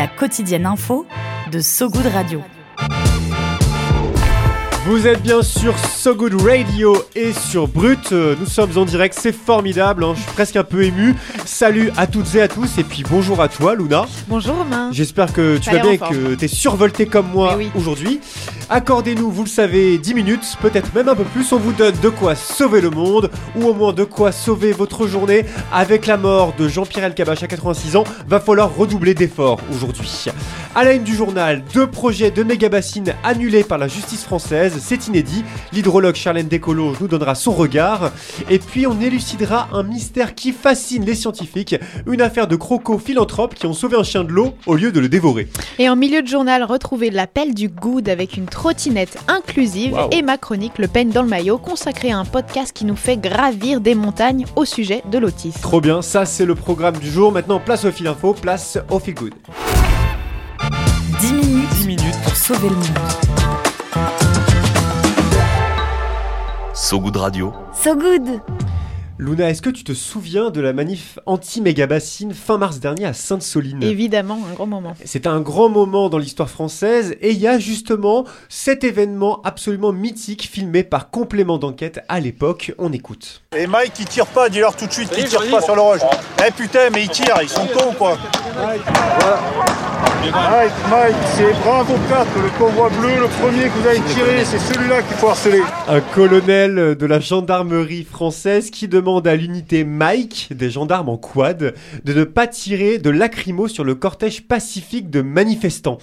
La quotidienne info de So Good Radio. Vous êtes bien sur So Good Radio et sur Brut. Nous sommes en direct, c'est formidable. hein, Je suis presque un peu ému. Salut à toutes et à tous et puis bonjour à toi, Luna. Bonjour Romain. J'espère que tu vas bien et que tu es survolté comme moi oui. aujourd'hui. Accordez-nous, vous le savez, 10 minutes, peut-être même un peu plus. On vous donne de quoi sauver le monde ou au moins de quoi sauver votre journée. Avec la mort de Jean-Pierre Elkabbach à 86 ans, va falloir redoubler d'efforts aujourd'hui. À la une du journal, deux projets de méga-bassines annulés par la justice française, c'est inédit. L'hydrologue Charlène Descolos nous donnera son regard. Et puis on élucidera un mystère qui fascine les scientifiques, une affaire de crocos philanthropes qui ont sauvé un chien de l'eau au lieu de le dévorer. Et en milieu de journal, retrouvez l'appel du good avec une trottinette inclusive et ma chronique Le peigne dans le maillot consacrée à un podcast qui nous fait gravir des montagnes au sujet de l'autisme. Trop bien, ça c'est le programme du jour. Maintenant, place au fil info, place au feel good. 10 minutes, 10 minutes. pour sauver le monde. So Good Radio. So Good Luna, est-ce que tu te souviens de la manif anti-méga-bassine fin mars dernier à Sainte-Soline Évidemment, un grand moment. C'est un grand moment dans l'histoire française et il y a justement cet événement absolument mythique filmé par complément d'enquête à l'époque. On écoute. Et Mike, il tire pas, dis-leur tout de suite qu'il tire pas sur le roche. Eh putain, mais ils tirent, ils sont cons quoi. Voilà. Mike, Mike, c'est Bravo 4, le convoi bleu, le premier que vous avez tiré, c'est celui-là qu'il faut harceler. Un colonel de la gendarmerie française qui demande à l'unité Mike, des gendarmes en quad, de ne pas tirer de lacrymo sur le cortège pacifique de manifestants.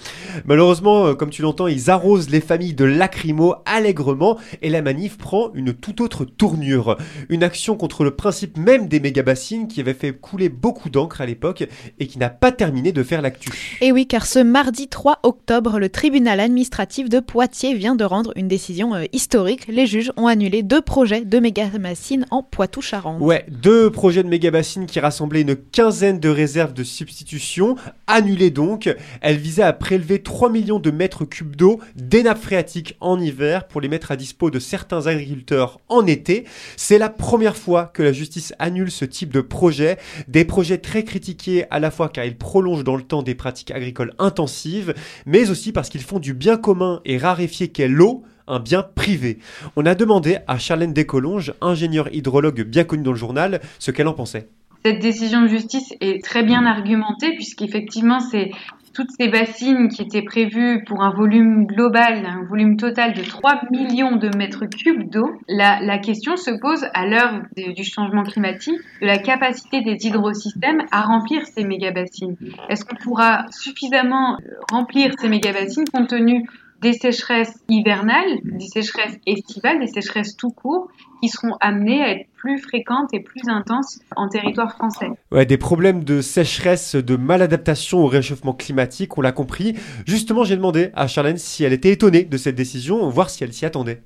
Malheureusement, euh, comme tu l'entends, ils arrosent les familles de lacrymo allègrement et la manif prend une toute autre tournure. Une action contre le principe même des méga-bassines qui avait fait couler beaucoup d'encre à l'époque et qui n'a pas terminé de faire l'actu. Et oui, car ce mardi 3 octobre, le tribunal administratif de Poitiers vient de rendre une décision euh, historique. Les juges ont annulé deux projets de méga-bassines en Poitou-Charentes. Ouais, deux projets de méga-bassines qui rassemblaient une quinzaine de réserves de substitution, annulées donc. Elles visaient à prélever 3 millions de mètres cubes d'eau des nappes phréatiques en hiver pour les mettre à dispo de certains agriculteurs en été. C'est la première fois que la justice annule ce type de projet. Des projets très critiqués à la fois car ils prolongent dans le temps des pratiques agricoles intensives, mais aussi parce qu'ils font du bien commun et raréfié qu'est l'eau un bien privé. On a demandé à Charlène Descolonges, ingénieure hydrologue bien connue dans le journal, ce qu'elle en pensait. Cette décision de justice est très bien argumentée puisqu'effectivement c'est toutes ces bassines qui étaient prévues pour un volume global, un volume total de 3 millions de mètres cubes d'eau. La, question se pose à l'heure du changement climatique de la capacité des hydrosystèmes à remplir ces méga-bassines. Est-ce qu'on pourra suffisamment remplir ces méga-bassines compte tenu des sécheresses hivernales, des sécheresses estivales, des sécheresses tout court, qui seront amenées à être plus fréquentes et plus intenses en territoire français. Ouais, des problèmes de sécheresse, de maladaptation au réchauffement climatique, on l'a compris. Justement, j'ai demandé à Charlène si elle était étonnée de cette décision, voir si elle s'y attendait.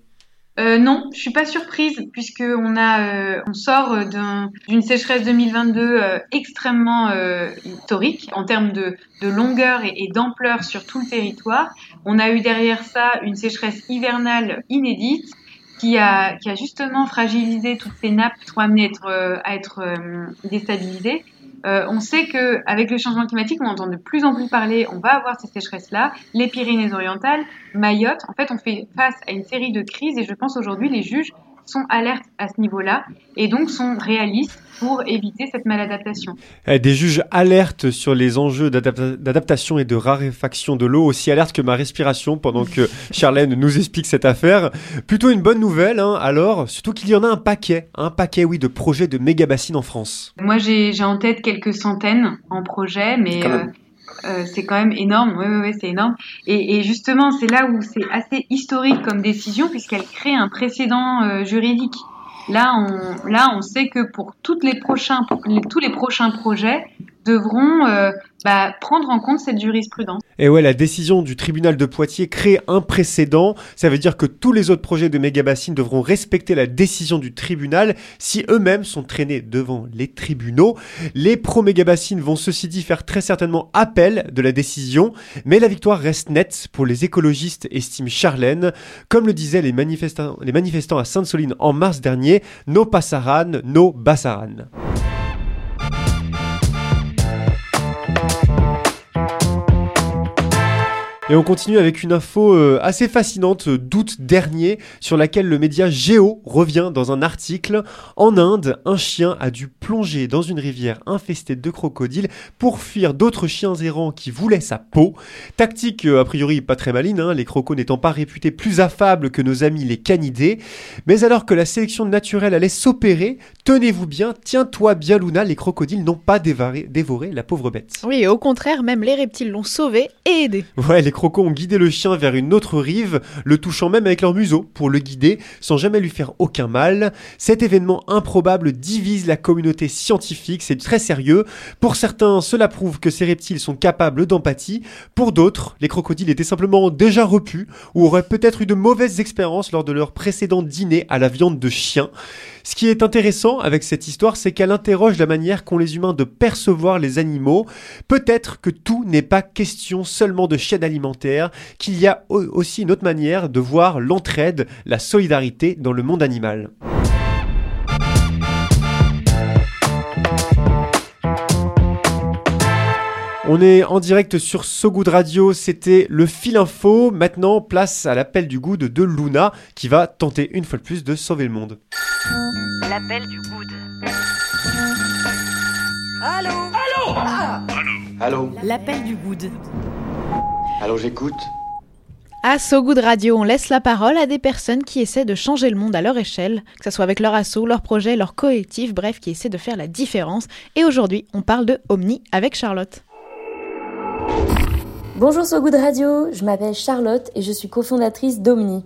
Euh, non, je suis pas surprise puisque on a, euh, on sort d'un- d'une sécheresse 2022 euh, extrêmement euh, historique en termes de, de longueur et, d'ampleur sur tout le territoire. On a eu derrière ça une sécheresse hivernale inédite qui a, qui a justement fragilisé toutes ces nappes sont amenées à être, euh, à être euh, déstabilisées. Euh, on sait que avec le changement climatique, on entend de plus en plus parler. On va avoir ces sécheresses-là, les Pyrénées-Orientales, Mayotte. En fait, on fait face à une série de crises et je pense aujourd'hui les juges sont alertes à ce niveau-là et donc sont réalistes pour éviter cette maladaptation. Eh, Des juges alertent sur les enjeux d'adapta- d'adaptation et de raréfaction de l'eau, aussi alertes que ma respiration pendant que Charlène nous explique cette affaire. Plutôt une bonne nouvelle, hein, alors, surtout qu'il y en a un paquet, un paquet, oui, de projets de méga bassines en France. Moi, j'ai j'ai en tête quelques centaines en projet, mais Quand euh, même. Euh, c'est quand même énorme. Oui, oui, oui, c'est énorme. Et, et justement, c'est là où c'est assez historique comme décision puisqu'elle crée un précédent euh, juridique. Là, on, là, on sait que pour toutes les prochains, tous les prochains projets devront euh, bah, prendre en compte cette jurisprudence. Et ouais, la décision du tribunal de Poitiers crée un précédent. Ça veut dire que tous les autres projets de mégabassines devront respecter la décision du tribunal si eux-mêmes sont traînés devant les tribunaux. Les pro-mégabassines vont ceci dit faire très certainement appel de la décision, mais la victoire reste nette pour les écologistes, estime Charlène. Comme le disaient les manifestants, les manifestants à Sainte-Soline en mars dernier, no passaran, no bassaran. Et on continue avec une info euh, assez fascinante d'août dernier sur laquelle le média Géo revient dans un article. En Inde, un chien a dû plonger dans une rivière infestée de crocodiles pour fuir d'autres chiens errants qui voulaient sa peau. Tactique euh, a priori pas très maline, hein, les crocos n'étant pas réputés plus affables que nos amis les canidés. Mais alors que la sélection naturelle allait s'opérer, tenez-vous bien, tiens-toi bien Luna, les crocodiles n'ont pas dévoré, dévoré la pauvre bête. Oui, au contraire, même les reptiles l'ont sauvé et aidé. Ouais, les crocos ont guidé le chien vers une autre rive, le touchant même avec leur museau pour le guider sans jamais lui faire aucun mal. Cet événement improbable divise la communauté scientifique, c'est très sérieux. Pour certains, cela prouve que ces reptiles sont capables d'empathie. Pour d'autres, les crocodiles étaient simplement déjà repus ou auraient peut-être eu de mauvaises expériences lors de leur précédent dîner à la viande de chien. Ce qui est intéressant avec cette histoire, c'est qu'elle interroge la manière qu'ont les humains de percevoir les animaux. Peut-être que tout n'est pas question seulement de chaîne alimentaire, qu'il y a aussi une autre manière de voir l'entraide, la solidarité dans le monde animal. On est en direct sur So Good Radio, c'était le fil info. Maintenant, place à l'appel du good de Luna qui va tenter une fois de plus de sauver le monde. L'appel du good. Allô Allô ah Allô L'appel du good. Allô, j'écoute. À So Good Radio, on laisse la parole à des personnes qui essaient de changer le monde à leur échelle, que ce soit avec leur assaut, leur projet, leur collectif, bref, qui essaient de faire la différence. Et aujourd'hui, on parle de Omni avec Charlotte. Bonjour So Good Radio, je m'appelle Charlotte et je suis cofondatrice d'Omni.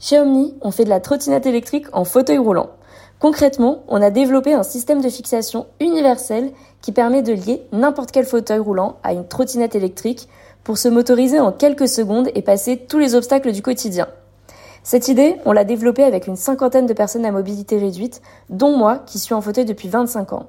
Chez Omni, on fait de la trottinette électrique en fauteuil roulant. Concrètement, on a développé un système de fixation universel qui permet de lier n'importe quel fauteuil roulant à une trottinette électrique pour se motoriser en quelques secondes et passer tous les obstacles du quotidien. Cette idée, on l'a développée avec une cinquantaine de personnes à mobilité réduite, dont moi qui suis en fauteuil depuis 25 ans.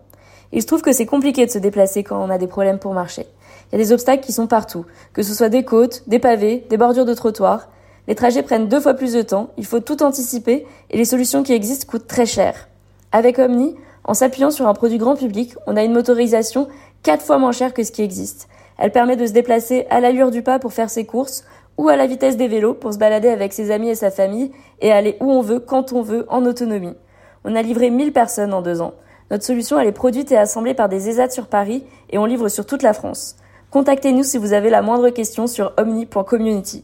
Il se trouve que c'est compliqué de se déplacer quand on a des problèmes pour marcher. Il y a des obstacles qui sont partout, que ce soit des côtes, des pavés, des bordures de trottoirs. Les trajets prennent deux fois plus de temps, il faut tout anticiper et les solutions qui existent coûtent très cher. Avec Omni, en s'appuyant sur un produit grand public, on a une motorisation quatre fois moins chère que ce qui existe. Elle permet de se déplacer à l'allure du pas pour faire ses courses ou à la vitesse des vélos pour se balader avec ses amis et sa famille et aller où on veut, quand on veut, en autonomie. On a livré 1000 personnes en deux ans. Notre solution, elle est produite et assemblée par des ESAT sur Paris et on livre sur toute la France. Contactez-nous si vous avez la moindre question sur omni.community.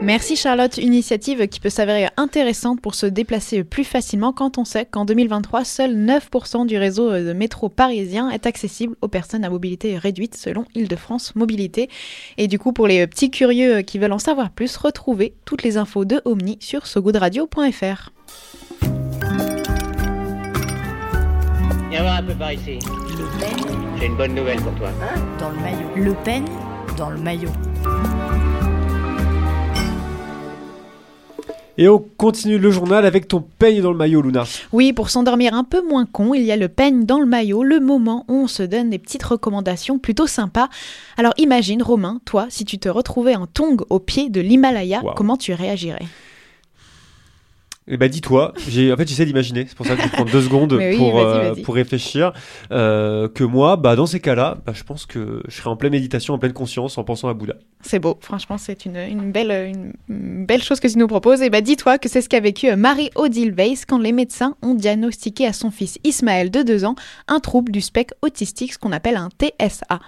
Merci Charlotte, une initiative qui peut s'avérer intéressante pour se déplacer plus facilement quand on sait qu'en 2023, seul 9% du réseau de métro parisien est accessible aux personnes à mobilité réduite selon Île-de-France Mobilité. Et du coup, pour les petits curieux qui veulent en savoir plus, retrouvez toutes les infos de Omni sur sogoodradio.fr. Viens voir un peu par ici. J'ai une bonne nouvelle pour toi. Dans le maillot. Le peigne dans le maillot. Et on continue le journal avec ton peigne dans le maillot, Luna. Oui, pour s'endormir un peu moins con, il y a le peigne dans le maillot, le moment où on se donne des petites recommandations plutôt sympas. Alors imagine, Romain, toi, si tu te retrouvais en tong au pied de l'Himalaya, Wow. comment tu réagirais? Eh ben dis-toi, j'ai en fait j'essaie d'imaginer, c'est pour ça que je prends deux secondes oui, pour euh, pour réfléchir euh, que moi, bah dans ces cas-là, bah, je pense que je serais en pleine méditation, en pleine conscience, en pensant à Bouddha. C'est beau, franchement, c'est une, une belle, une, une belle chose que tu nous proposes. Et bah, dis-toi que c'est ce qu'a vécu euh, Marie-Odile Weiss quand les médecins ont diagnostiqué à son fils Ismaël de 2 ans un trouble du spectre autistique, ce qu'on appelle un TSA.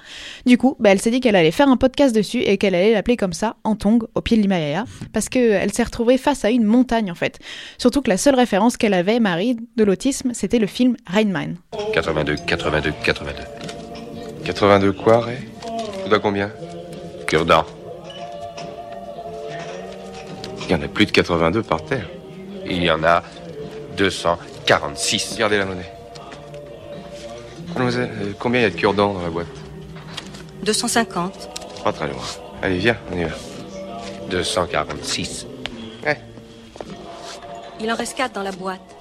Du coup, bah, elle s'est dit qu'elle allait faire un podcast dessus et qu'elle allait l'appeler comme ça, en tong, au pied de l'Himalaya, parce qu'elle s'est retrouvée face à une montagne en fait. Surtout que la seule référence qu'elle avait, Marie, de l'autisme, c'était le film Rain Man. 82, 82, 82. 82 quoi, Ray? Tu dois combien? Cure-dent. Il y en a plus de 82 par terre. Il y en a 246. Regardez la monnaie. Mademoiselle, euh, combien il y a de cure-dents dans la boîte? 250. Pas très loin. Allez, viens, on y va. 246. Il en reste 4 dans la boîte.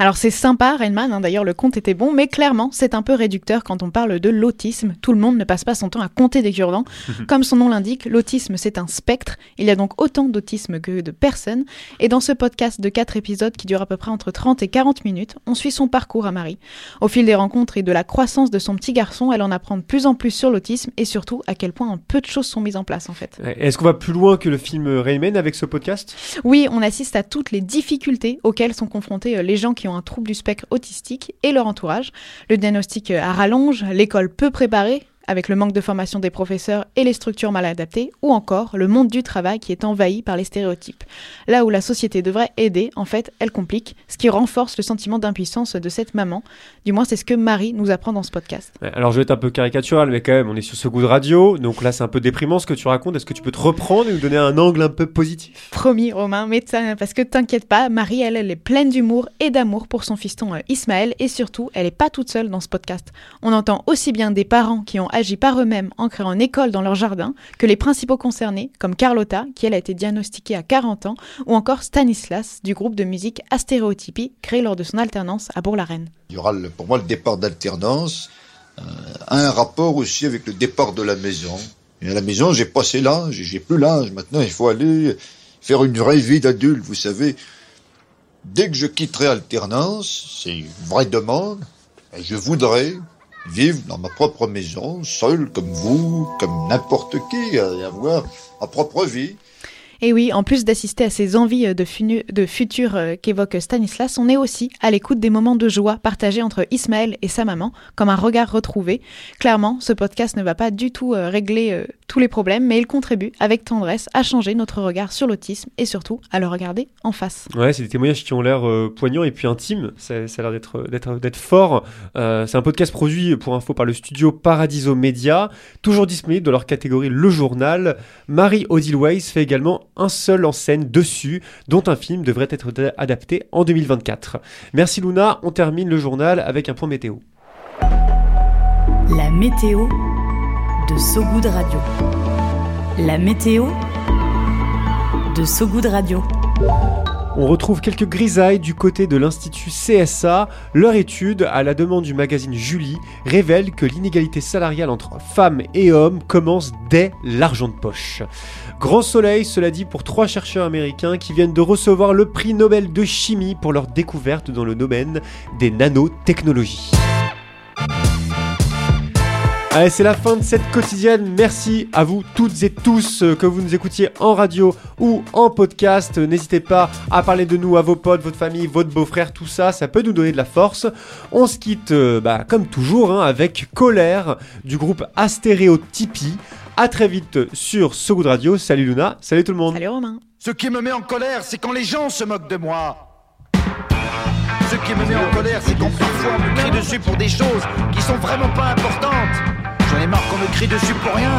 Alors c'est sympa, Rainman, hein, d'ailleurs le compte était bon, mais clairement c'est un peu réducteur quand on parle de l'autisme. Tout le monde ne passe pas son temps à compter des cure-dents. Comme son nom l'indique, l'autisme c'est un spectre. Il y a donc autant d'autisme que de personnes. Et dans ce podcast de 4 épisodes qui dure à peu près entre 30 et 40 minutes, on suit son parcours à Marie. Au fil des rencontres et de la croissance de son petit garçon, elle en apprend de plus en plus sur l'autisme et surtout à quel point un peu de choses sont mises en place en fait. Est-ce qu'on va plus loin que le film Rayman avec ce podcast? Oui, on assiste à toutes les difficultés auxquelles sont confrontés euh, les gens qui un trouble du spectre autistique et leur entourage. Le diagnostic euh, rallonge, l'école peu préparée, avec le manque de formation des professeurs et les structures mal adaptées, ou encore le monde du travail qui est envahi par les stéréotypes. Là où la société devrait aider, en fait, elle complique, ce qui renforce le sentiment d'impuissance de cette maman. Du moins, c'est ce que Marie nous apprend dans ce podcast. Alors je vais être un peu caricatural, mais quand même, on est sur ce goût de radio, donc là c'est un peu déprimant ce que tu racontes. Est-ce que tu peux te reprendre et nous donner un angle un peu positif? Promis, Romain, mais parce que t'inquiète pas, Marie, elle, elle est pleine d'humour et d'amour pour son fiston euh, Ismaël, et surtout, elle est pas toute seule dans ce podcast. On entend aussi bien des parents qui ont agi par eux-mêmes en école dans leur jardin, que les principaux concernés, comme Carlotta, qui elle a été diagnostiquée à 40 ans, ou encore Stanislas, du groupe de musique Astéréotypie, créé lors de son alternance à Bourg-la-Reine. Il y aura pour moi le départ d'alternance euh, un rapport aussi avec le départ de la maison. Et à la maison, j'ai passé l'âge, j'ai plus l'âge. Maintenant, il faut aller faire une vraie vie d'adulte, vous savez. Dès que je quitterai alternance, c'est une vraie demande, je voudrais vivre dans ma propre maison, seul comme vous, comme n'importe qui, et avoir ma propre vie. Et oui, en plus d'assister à ces envies euh, de, futur euh, qu'évoque Stanislas, on est aussi à l'écoute des moments de joie partagés entre Ismaël et sa maman, comme un regard retrouvé. Clairement, ce podcast ne va pas du tout euh, régler tous les problèmes, mais il contribue avec tendresse à changer notre regard sur l'autisme et surtout à le regarder en face. Ouais, c'est des témoignages qui ont l'air poignants et puis intimes. Ça, a l'air d'être d'être fort. C'est un podcast produit pour info par le studio Paradiso Media, toujours disponible dans leur catégorie Le Journal. Marie Odile Weiss fait également un seul en scène dessus, dont un film devrait être da- adapté en 2024. Merci Luna. On termine le journal avec un point météo. La météo de So Good Radio. La météo de So Good Radio. On retrouve quelques grisailles du côté de l'Institut CSA. Leur étude, à la demande du magazine Julie, révèle que l'inégalité salariale entre femmes et hommes commence dès l'argent de poche. Grand soleil, cela dit, pour trois chercheurs américains qui viennent de recevoir le prix Nobel de chimie pour leur découverte dans le domaine des nanotechnologies. Allez, c'est la fin de cette quotidienne. Merci à vous toutes et tous euh, que vous nous écoutiez en radio ou en podcast. N'hésitez pas à parler de nous à vos potes, votre famille, votre beau-frère, tout ça, ça peut nous donner de la force. On se quitte, euh, bah, comme toujours, hein, avec Colère du groupe Astéréotypie. À très vite sur So Good Radio. Salut Luna, salut tout le monde. Salut Romain. Ce qui me met en colère, c'est quand les gens se moquent de moi. Ce qui me met en colère, c'est quand parfois me crie dessus pour des choses qui sont vraiment pas importantes. J'en ai marre qu'on me crie dessus pour rien,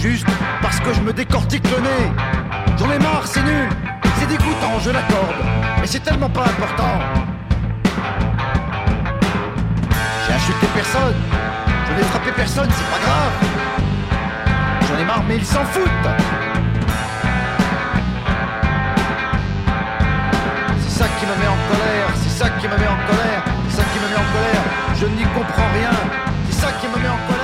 juste parce que je me décortique le nez. J'en ai marre, c'est nul, c'est dégoûtant, je l'accorde, mais c'est tellement pas important. J'ai insulté personne, je n'ai frappé personne, c'est pas grave. J'en ai marre, mais ils s'en foutent. C'est ça qui me met en colère, c'est ça qui me met en colère, c'est ça qui me met en colère. Je n'y comprends rien. C'est ça qui me met en colère, c'est ça qui me met en colère.